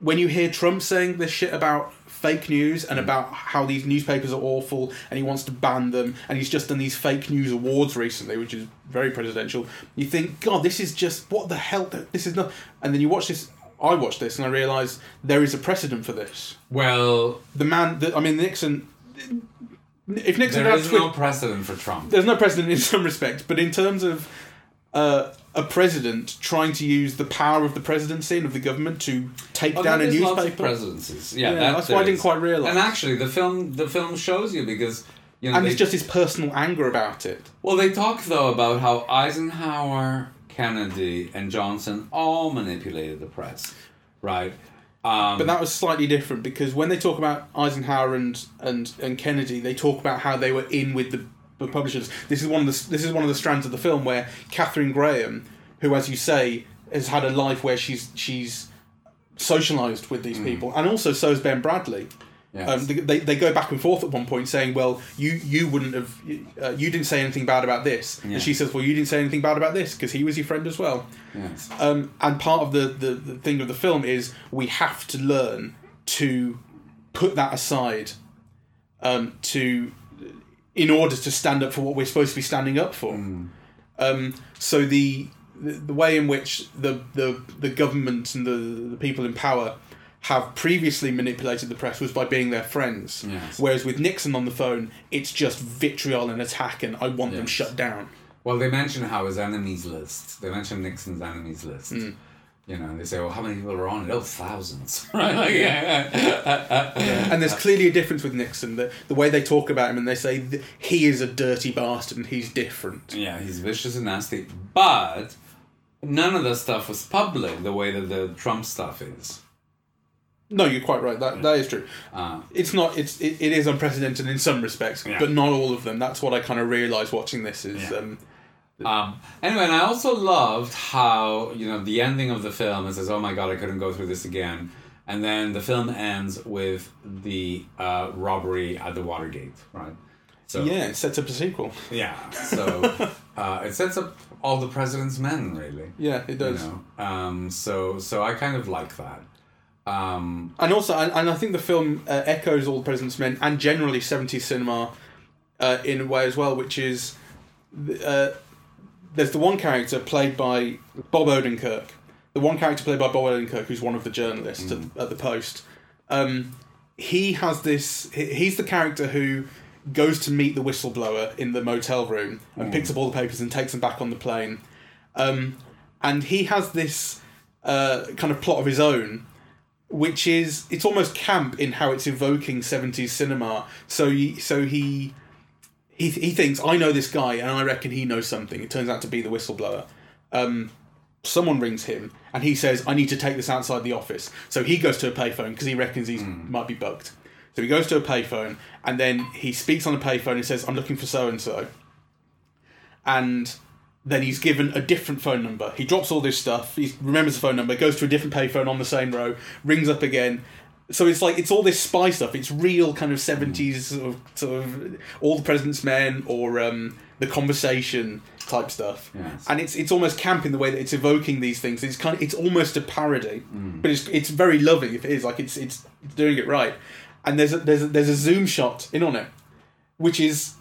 when you hear Trump saying this shit about fake news and about how these newspapers are awful and he wants to ban them and he's just done these fake news awards recently which is very presidential. You think god this is just what the hell? This is not and then you watch this i watched this and i realized there is a precedent for this. Well, the man that i mean nixon if nixon there had twi- no precedent for Trump. there's no precedent in some respects, but in terms of uh, a president trying to use the power of the presidency and of the government to take Oh, down a there's lots of newspaper, presidencies. Yeah, Yeah, that that's why I didn't quite realise. And actually, the film the film shows you because you know and they, it's just his personal anger about it. well they talk though about how Eisenhower, Kennedy, and Johnson all manipulated the press, right? Um, But that was slightly different because when they talk about Eisenhower and and, and Kennedy, they talk about how they were in with the, the publishers. This is one of the this is one of the strands of the film where Katharine Graham, who, as you say, has had a life where she's she's socialized with these people, and also so has Ben Bradlee. Yes. Um, they, they, they go back and forth at one point saying, "Well, you you wouldn't have uh, you didn't say anything bad about this," Yeah. and she says, "Well, you didn't say anything bad about this because he was your friend as well." yes. Um, and part of the, the, the thing of the film is we have to learn to put that aside um, to in order to stand up for what we're supposed to be standing up for. Um, so the, the the way in which the the, the government and the, the people in power have previously manipulated the press was by being their friends. Yes. Whereas with Nixon on the phone, it's just vitriol and attack, and I want them shut down. Well, they mention how his enemies list. They mention Nixon's enemies list. Hmm. You know, they say, "Well, how many people are on it?" Oh, thousands. right? Like, yeah, yeah. And there's clearly a difference with Nixon. The, the way they talk about him and they say he is a dirty bastard and he's different. Yeah, he's vicious and nasty, but none of the stuff was public the way that the Trump stuff is. No, you're quite right. That that is true. Uh, It's not. It's it, it is unprecedented in some respects, Yeah. but not all of them. That's what I kind of realised watching this. Is Yeah. um, um, anyway, and I also loved how you know the ending of the film. It says, "Oh my god, I couldn't go through this again," and then the film ends with the uh, robbery at the Watergate, right? So yeah, it sets up a sequel. yeah. So uh, it sets up all the president's men, really. Yeah, it You does. know, um, so so I kind of like that. Um, And also, and, and I think the film uh, echoes all the President's Men and generally 70s cinema uh, in a way as well, which is uh, there's the one character played by Bob Odenkirk, the one character played by Bob Odenkirk, who's one of the journalists at, at the Post. Um, he has this. He's the character who goes to meet the whistleblower in the motel room and picks up all the papers and takes them back on the plane. Um, and he has this uh, kind of plot of his own which is it's almost camp in how it's evoking 70s cinema so he, so he he he thinks I know this guy and I reckon he knows something it turns out to be the whistleblower um someone rings him and he says I need to take this outside the office so he goes to a payphone because he reckons he might be bugged so he goes to a payphone and then he speaks on a payphone and says I'm looking for so and so and then he's given a different phone number. He drops all this stuff. He remembers the phone number, goes to a different payphone on the same row, rings up again. So it's like it's all this spy stuff. It's real kind of seventies sort of, sort of all the President's Men or um, the Conversation type stuff. Yes. And it's it's almost camp in the way that it's evoking these things. It's kind of it's almost a parody, but it's it's very loving if it is like it's it's doing it right. And there's a, there's a, there's a zoom shot in on it, which is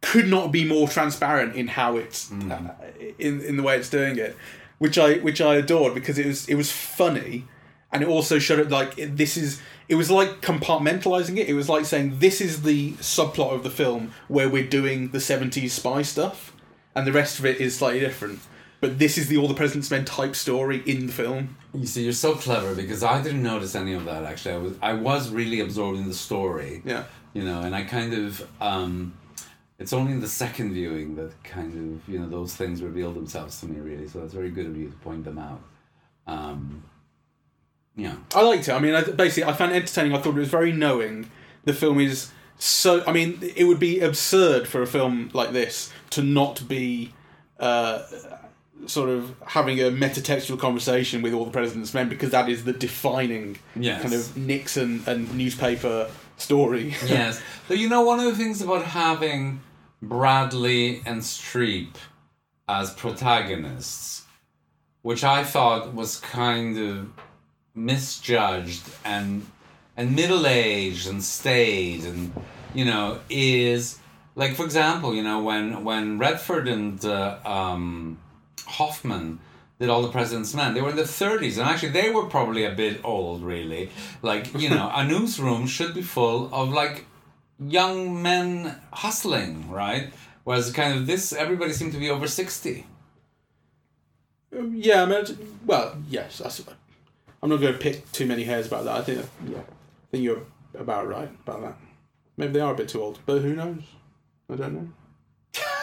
could not be more transparent in how it's uh, in in the way it's doing it, which I which I adored because it was it was funny, and it also showed it like it, this is it was like compartmentalizing it. It was like saying this is the subplot of the film where we're doing the '70s spy stuff, and the rest of it is slightly different. But this is the All the President's Men type story in the film. you see, you're so clever because I didn't notice any of that. Actually, I was I was really absorbed in the story. Yeah. You know, and I kind of um, it's only in the second viewing that kind of you know those things reveal themselves to me really. So it's very good of you to point them out. Um, Yeah. I liked it. I mean, I, basically, I found it entertaining. I thought it was very knowing. The film is so. I mean, it would be absurd for a film like this to not be. Uh, sort of having a metatextual conversation with all the president's men because that is the defining Yes. kind of Nixon and newspaper story. yes. So you know, one of the things about having Bradlee and Streep as protagonists, which I thought was kind of misjudged and and middle aged and staid and you know is like for example you know when when Redford and uh, um, Hoffman did all the president's men they were in their 30s and actually they were probably a bit old really like you know a newsroom should be full of like young men hustling right whereas kind of this everybody seemed to be over 60 Um, yeah, I mean, well, yes, that's. I'm not going to pick too many hairs about that. I think, yeah, I think you're about right about that. Maybe they are a bit too old, but who knows? I don't know.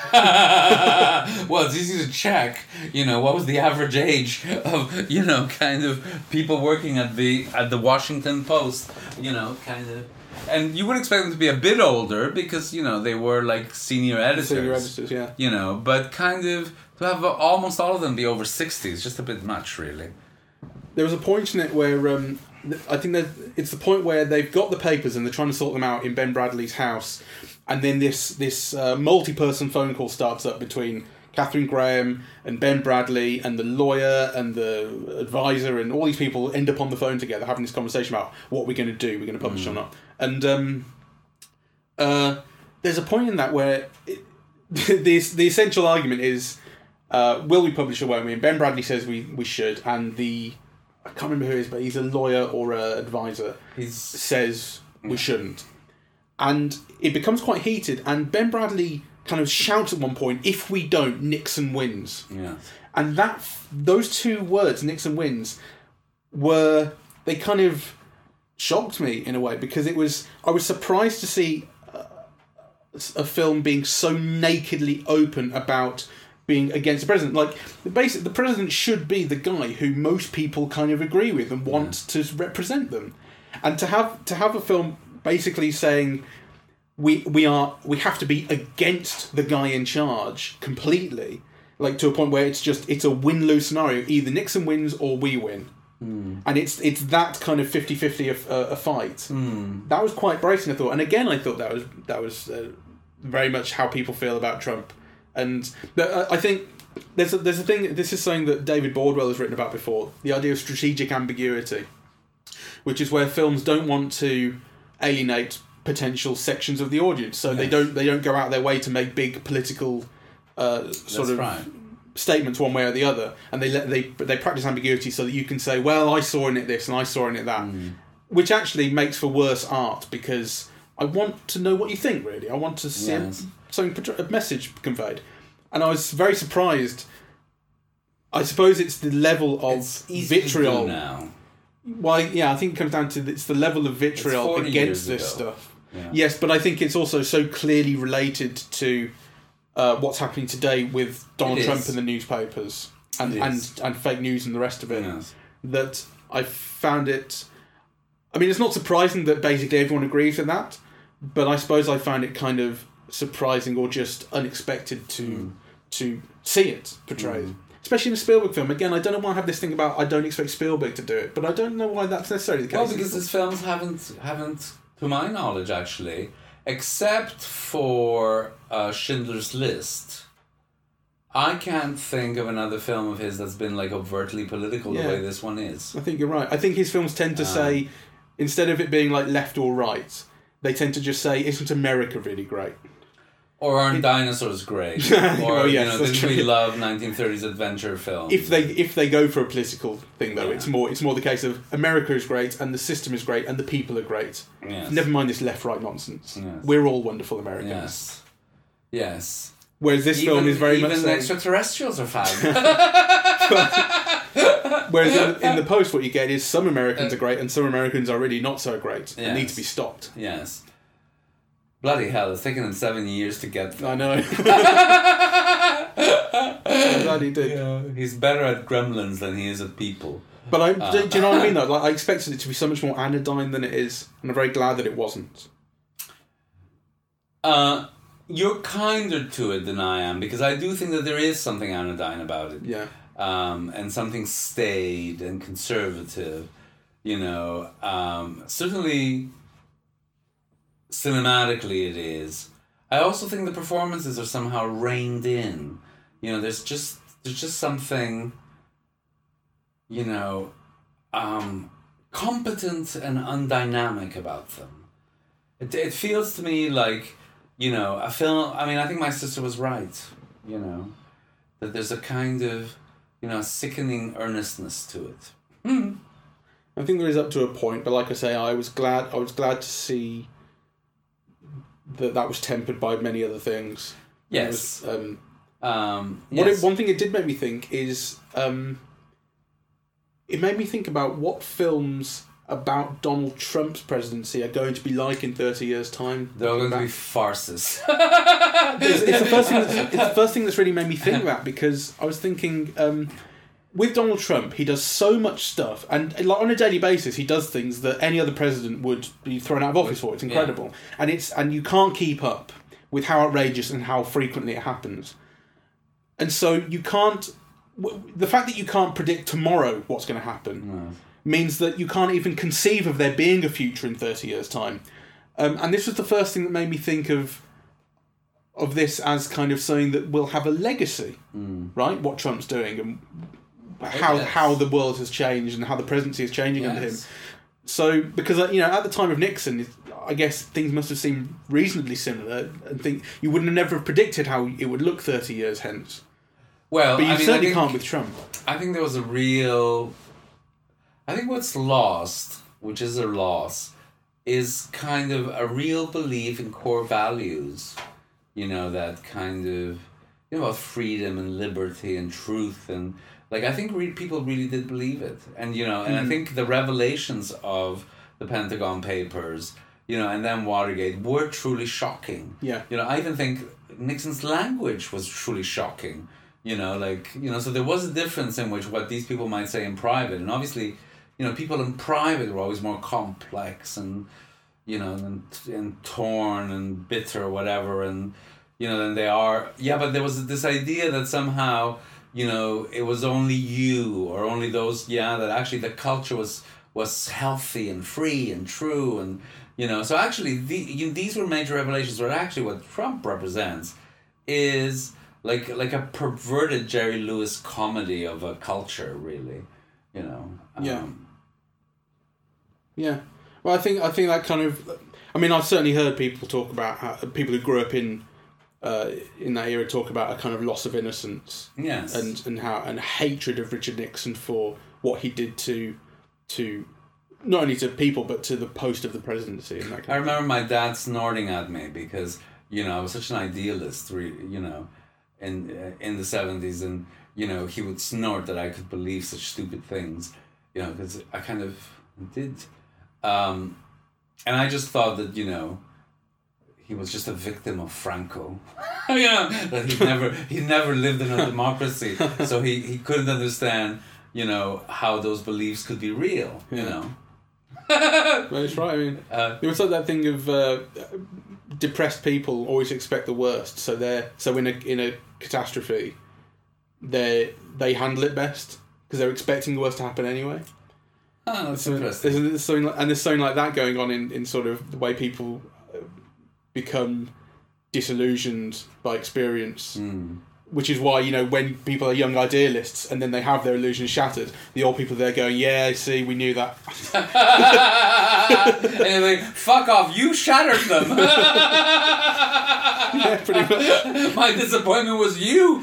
well, it's easy to check. You know, what was the average age of you know kind of people working at the at the Washington Post? You know, kind of, and you would expect them to be a bit older because you know they were like senior editors. Senior editors, yeah. You know, but kind of to have almost all of them be over sixty is just a bit much, really. There was a point in it where um, I think it's the point where they've got the papers and they're trying to sort them out in Ben Bradlee's house, and then this this uh, multi-person phone call starts up between Katharine Graham and Ben Bradlee and the lawyer and the advisor and all these people end up on the phone together having this conversation about what we're going to do, we're going to publish or not, and um, uh, there's a point in that where it, the the essential argument is. Uh, will we publish or won't we? And Ben Bradlee says we, we should, and the I can't remember who he is, but he's a lawyer or a advisor He's says we shouldn't, and it becomes quite heated. And Ben Bradlee kind of shouts at one point, "If we don't, Nixon wins." yeah. And that those two words, Nixon wins, were they kind of shocked me in a way because it was I was surprised to see uh, a film being so nakedly open about being against the president. Like the basic, the president should be the guy who most people kind of agree with and want to represent them, and to have to have a film basically saying we we are we have to be against the guy in charge completely like to a point where it's just it's a win-lose scenario. Either nixon wins or we win. Hmm. And it's it's that kind of 50-50 a, a, a fight hmm. that was quite bracing i thought. And again i thought that was that was uh, very much how people feel about trump and but, uh, i think there's a, there's a thing this is something that david bordwell has written about before the idea of strategic ambiguity which is where films don't want to alienate potential sections of the audience, so they don't they don't go out of their way to make big political uh, sort That's of right. statements one way or the other, and they let they they practice ambiguity so that you can say, well, I saw in it this and I saw in it that, Mm. which actually makes for worse art because I want to know what you think. Really, I want to see Yes. Something a message conveyed, and I was very surprised. I suppose it's the level of It's easy to do vitriol now. well, yeah, I think it comes down to it's the level of vitriol against this ago. stuff. Yeah. Yes, but I think it's also so clearly related to uh, what's happening today with Donald Trump and the newspapers and, and and fake news and the rest of it. Yes. That I found it. I mean, it's not surprising that basically everyone agrees with that, but I suppose I found it kind of surprising or just unexpected to Hmm. to see it portrayed. Especially in a Spielberg film. Again, I don't know why I have this thing about I don't expect Spielberg to do it, but I don't know why that's necessarily the case. Well, because his films haven't haven't, to my knowledge, actually, except for uh, Schindler's List. I can't think of another film of his that's been like overtly political Yeah. the way this one is. I think you're right. I think his films tend to Ah. say, instead of it being like left or right, they tend to just say, "Isn't America really great?" Or aren't dinosaurs great? Well, oh, Or yes, you know, didn't we love 1930s adventure films? If they if they go for a political thing though, Yeah. it's more it's more the case of America is great and the system is great and the people are great. yes. Never mind this left right nonsense. Yes. We're all wonderful Americans. Yes. Yes. Whereas this film is very even much saying, extraterrestrials are fab. whereas in, in the post what you get is some Americans uh, are great and some Americans are really not so great and need to be stopped. yes. Bloody hell! It's taken them seven years to get. I know. I'm glad he did. Yeah, he's better at gremlins than he is at people. But I, do, do you know what I mean? Though, like I expected it to be so much more anodyne than it is, and I'm very glad that it wasn't. Uh, you're kinder to it than I am because I do think that there is something anodyne about it. Yeah, um, and something staid and conservative. You know, um, certainly cinematically it is. I also think the performances are somehow reined in. You know, there's just there's just something. You know, um, competent and undynamic about them. It it feels to me like, you know, a film. I mean, I think my sister was right. You know, that there's a kind of you know, sickening earnestness to it. Hmm. I think there is up to a point, but like I say, I was glad. I was glad to see that that was tempered by many other things. Yes. Was, um, um, what yes. it, one thing it did make me think is um, it made me think about what films about Donald Trump's presidency are going to be like in thirty years' time. They're going to be farces. it's, it's the first thing. That's, it's the first thing that's really made me think that because I was thinking um, with Donald Trump, he does so much stuff, and like on a daily basis, he does things that any other president would be thrown out of office for. It's incredible, and it's and you can't keep up with how outrageous and how frequently it happens, and so you can't. w- The fact that you can't predict tomorrow what's going to happen means that you can't even conceive of there being a future in 30 years' time. Um, and this was the first thing that made me think of of this as kind of something that will have a legacy, right? What Trump's doing and how Yes. how the world has changed and how the presidency is changing under him. So because uh, you know at the time of Nixon, I guess things must have seemed reasonably similar, and think you wouldn't have never have predicted how it would look 30 years hence. Well, But you I mean, certainly think, can't with Trump. I think there was a real. I think what's lost, which is a loss, is kind of a real belief in core values. You know that kind of, you know, about freedom and liberty and truth and like I think re- people really did believe it, and you know, and I hmm. think the revelations of the Pentagon Papers, you know, and then Watergate were truly shocking. Yeah. You know, I even think Nixon's language was truly shocking. You know, like you know, so there was a difference in which what these people might say in private, and obviously, you know, people in private were always more complex and you know, and and torn and bitter or whatever, and you know, than they are. Yeah, but there was this idea that somehow, you know, it was only you or only those. Yeah, that actually the culture was was healthy and free and true and you know. So actually, the, you, these were major revelations. But actually, what Trump represents is like like a perverted Jerry Lewis comedy of a culture, really. You know. Yeah. Um, Yeah. Well, I think I think that kind of. I mean, I've certainly heard people talk about how, people who grew up in uh, in that era talk about a kind of loss of innocence yes. and and how and hatred of Richard Nixon for what he did to to not only to people but to the post of the presidency and that I kind of remember my dad snorting at me because you know I was such an idealist, you know, in uh, in the seventies, and you know he would snort that I could believe such stupid things, you know, because I kind of did, um, and I just thought that you know he was just a victim of Franco, you know, that he never he never lived in a democracy, so he he couldn't understand you know how those beliefs could be real, you know. Well, that's right. I mean, Uh, there was like that thing of uh, depressed people always expect the worst. So they're so in a in a catastrophe, they they handle it best because they're expecting the worst to happen anyway. oh, that's So interesting. There's, there's something like, and there's something like that going on in, in sort of the way people become disillusioned by experience. Mm. Which is why you know when people are young idealists and then they have their illusions shattered, the old people there going, "Yeah, see, we knew that." and they're like, fuck off, you shattered them. yeah, pretty much. My disappointment was you.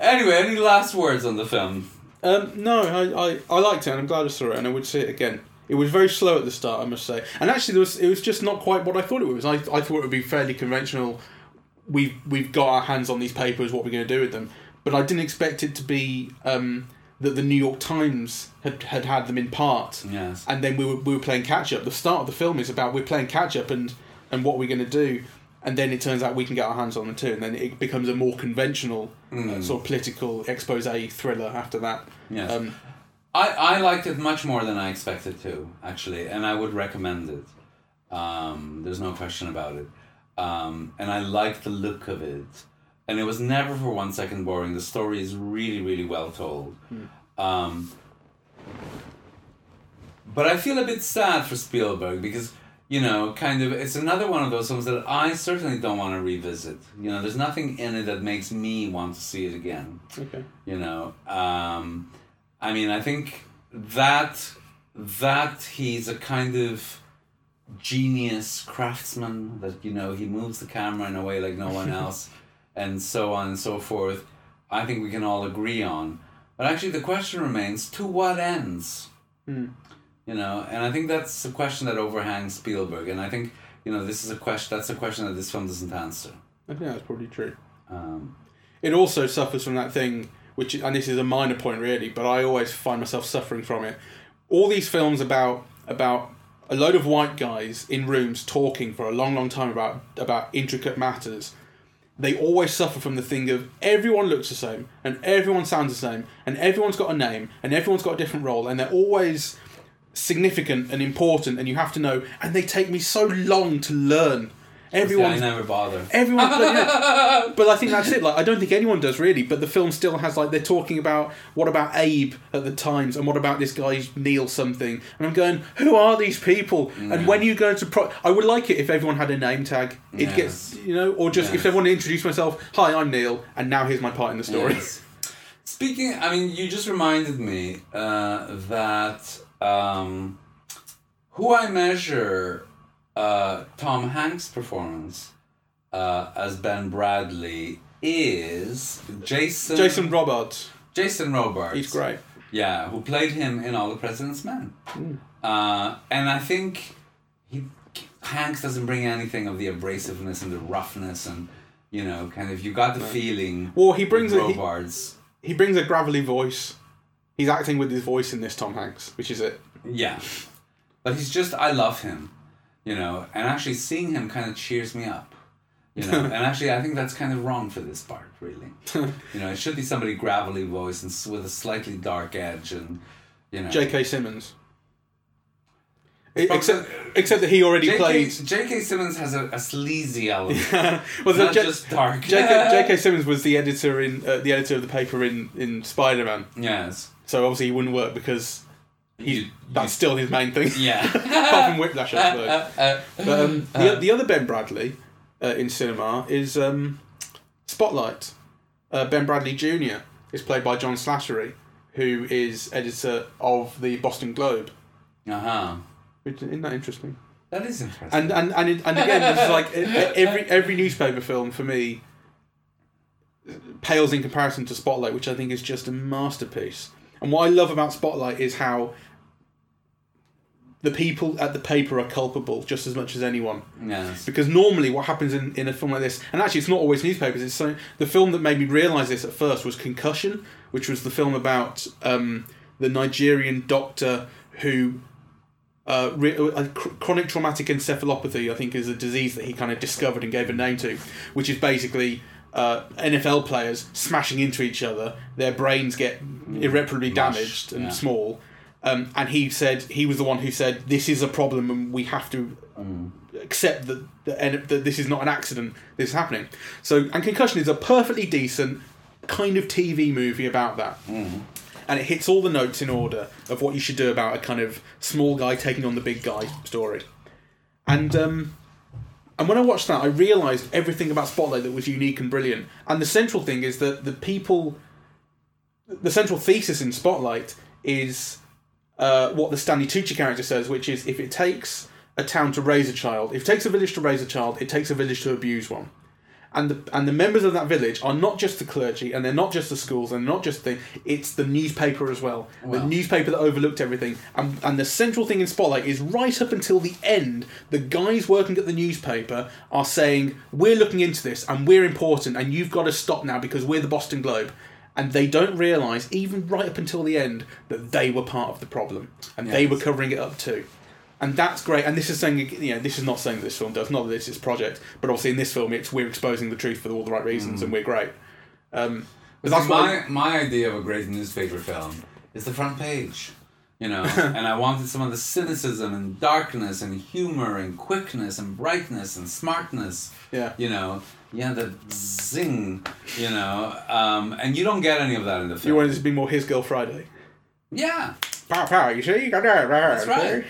anyway, any last words on the film? Um, no, I, I, I liked it and I'm glad I saw it and I would see it again. It was very slow at the start, I must say, and actually there was it was just not quite what I thought it was. I, I thought it would be fairly conventional. We've we've got our hands on these papers. What we're going to do with them? But I didn't expect it to be um, that the New York Times had, had had them in part, Yes. and then we were, we were playing catch up. The start of the film is about we're playing catch up and and what we're going to do. and then it turns out we can get our hands on them too, and then it becomes a more conventional uh, sort of political expose thriller after that. Yes. Um, I, I liked it much more than I expected to, actually, and I would recommend it. Um, there's no question about it. Um, and I like the look of it. And it was never for one second boring. The story is really, really well told. Um, but I feel a bit sad for Spielberg because, you know, kind of, it's another one of those films that I certainly don't want to revisit. You know, there's nothing in it that makes me want to see it again okay. you know um, i mean i think that that he's a kind of genius craftsman that you know he moves the camera in a way like no one else and so on and so forth i think we can all agree on. But actually the question remains to what ends? You know and i think that's a question that overhangs spielberg and i think you know this is a question that's a question that this film doesn't answer. I think that's probably true. um, It also suffers from that thing, which, and this is a minor point really, but I always find myself suffering from it. All these films about about a load of white guys in rooms talking for a long, long time about about intricate matters. They always suffer from the thing of everyone looks the same and everyone sounds the same and everyone's got a name and everyone's got a different role and they're always significant and important and you have to know and they take me so long to learn. Everyone's never bother Everyone, but, yeah. but I think that's it. Like, I don't think anyone does really. But the film still has like they're talking about what about Abe at the Times, and what about this guy Neil something, and I'm going, who are these people? And when you go to pro, I would like it if everyone had a name tag. It gets you know, or just if everyone introduced myself, hi, I'm Neil, and now here's my part in the story. Yes. Speaking, I mean, you just reminded me uh, that um, who I measure uh, Tom Hanks' performance uh, as Ben Bradlee is Jason Jason Robards, Jason Robards. he's great. Yeah, who played him in All the President's Men. Uh, and I think he Hanks doesn't bring anything of the abrasiveness and the roughness and you know, kind of you got the feeling. Well, he brings a- he- Robards. He brings a gravelly voice. He's acting with his voice in this Tom Hanks, which is it. Yeah. But he's just, I love him, you know, and actually seeing him kind of cheers me up, you know, and actually I think that's kind of wrong for this part, really. you know, it should be somebody gravelly voice and with a slightly dark edge and, you know. J.K. Simmons. Except, except that he already J.K. played. J.K. Simmons has a, a sleazy element. well, not J- just dark. J.K. J.K. Simmons was the editor in uh, the editor of the paper in in Spider Man. yes. So obviously he wouldn't work because he's that's still his main thing. Yeah. Apart from Whiplash, I suppose. Uh, uh, But um, the, the other Ben Bradlee uh, in cinema is um, Spotlight. Uh, ben Bradlee Jr. is played by John Slattery, who is editor of the Boston Globe. uh-huh. Isn't that interesting? That is interesting. And and and, it- and again, this is like every every newspaper film for me pales in comparison to Spotlight, which I think is just a masterpiece. And what I love about Spotlight is how the people at the paper are culpable just as much as anyone. yes. Because normally, what happens in, in a film like this, and actually, it's not always newspapers. It's so the film that made me realise this at first was Concussion, which was the film about um, the Nigerian doctor who uh, re- uh, chr- chronic traumatic encephalopathy. I think is a disease that he kind of discovered and gave a name to, which is basically. Uh, NFL players smashing into each other, their brains get irreparably damaged and yeah. small. Um, and he said he was the one who said this is a problem and we have to accept that, that, that this is not an accident. This is happening. So, and Concussion is a perfectly decent kind of TV movie about that. And it hits all the notes in order of what you should do about a kind of small guy taking on the big guy story. And um, and when I watched that, I realised everything about Spotlight that was unique and brilliant. And the central thing is that the people, the central thesis in Spotlight is uh, what the Stanley Tucci character says, which is if it takes a town to raise a child, if it takes a village to raise a child, it takes a village to abuse one. And the, and the members of that village are not just the clergy, and they're not just the schools, and not just the. It's the newspaper as well. the newspaper that overlooked everything. And, and the central thing in Spotlight is right up until the end, the guys working at the newspaper are saying, We're looking into this, and we're important, and you've got to stop now because we're the Boston Globe. And they don't realise, even right up until the end, that they were part of the problem. And they were covering it up too. and that's great. And this is saying, you know, this is not saying that this film does, not that this is project, but obviously in this film, it's we're exposing the truth for all the right reasons, and we're great. Um, But that's my my idea of a great newspaper film is the front page. You know, and I wanted some of the cynicism and darkness and humor and quickness and brightness and smartness. Yeah. You know, yeah, the zing. You know, um, and you don't get any of that in the film. you wanted it to be more His Girl Friday. yeah, Pow pow, you see, you got that. That's right.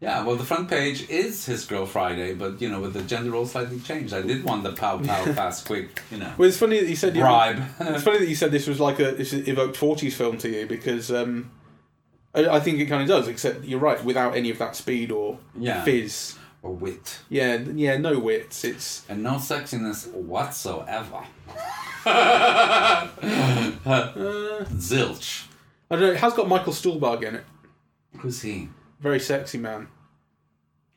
yeah. Well, the front page is his girl Friday, but you know, with the gender role slightly changed. I did want the pow pow fast quick. You know, Well, it's funny that you said you- It's funny that you said this was like a this evoked forties film to you because um, I, I think it kind of does. Except you're right, without any of that speed or Yeah. fizz. Or wit. Yeah, yeah, no wits. It's and no sexiness whatsoever. Zilch. I don't know. It has got Michael Stuhlbarg in it. Who's he? Very sexy man.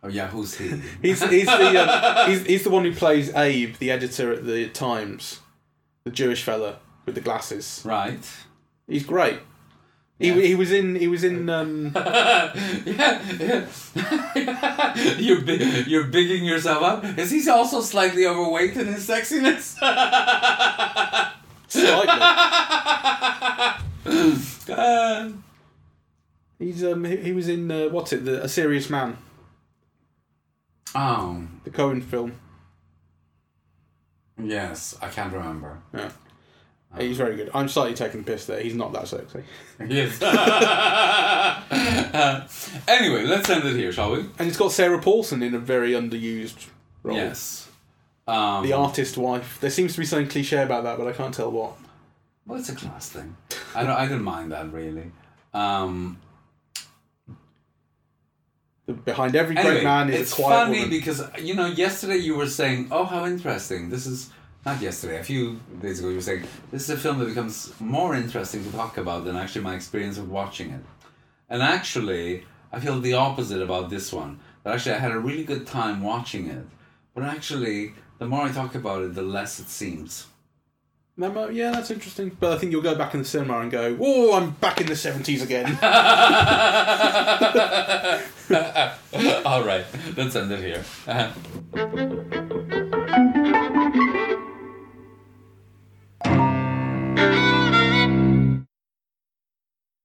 Oh yeah, who's he? He's he's the um, he's, he's the one who plays Abe, the editor at the Times, the Jewish fella with the glasses. right. He's great. Yeah. He, he was in he was in um, yeah. you're big, you're bigging yourself up. Is he also slightly overweight in his sexiness? slightly. Uh, He's um he, he was in uh, what's it the A Serious Man oh the Coen film. yes, I can't remember. Yeah. He's very good. I'm slightly taking the piss there. He's not that sexy. Yes. anyway, let's end it here, shall we? And it's got Sarah Paulson in a very underused role. Yes. Um, The artist wife. There seems to be something cliche about that, but I can't tell what. Well, it's a class thing. I don't. I didn't mind that really. Um, Behind every anyway, great man is it's a quiet funny woman. because you know yesterday you were saying, "Oh, how interesting! This is not yesterday. A few days ago, you were saying this is a film that becomes more interesting to talk about than actually my experience of watching it." And actually, I feel the opposite about this one. That actually, I had a really good time watching it, but actually, the more I talk about it, the less it seems. Yeah, that's interesting. But I think you'll go back in the cinema and go, "Oh, I'm back in the '70s again." All right, let's end it here.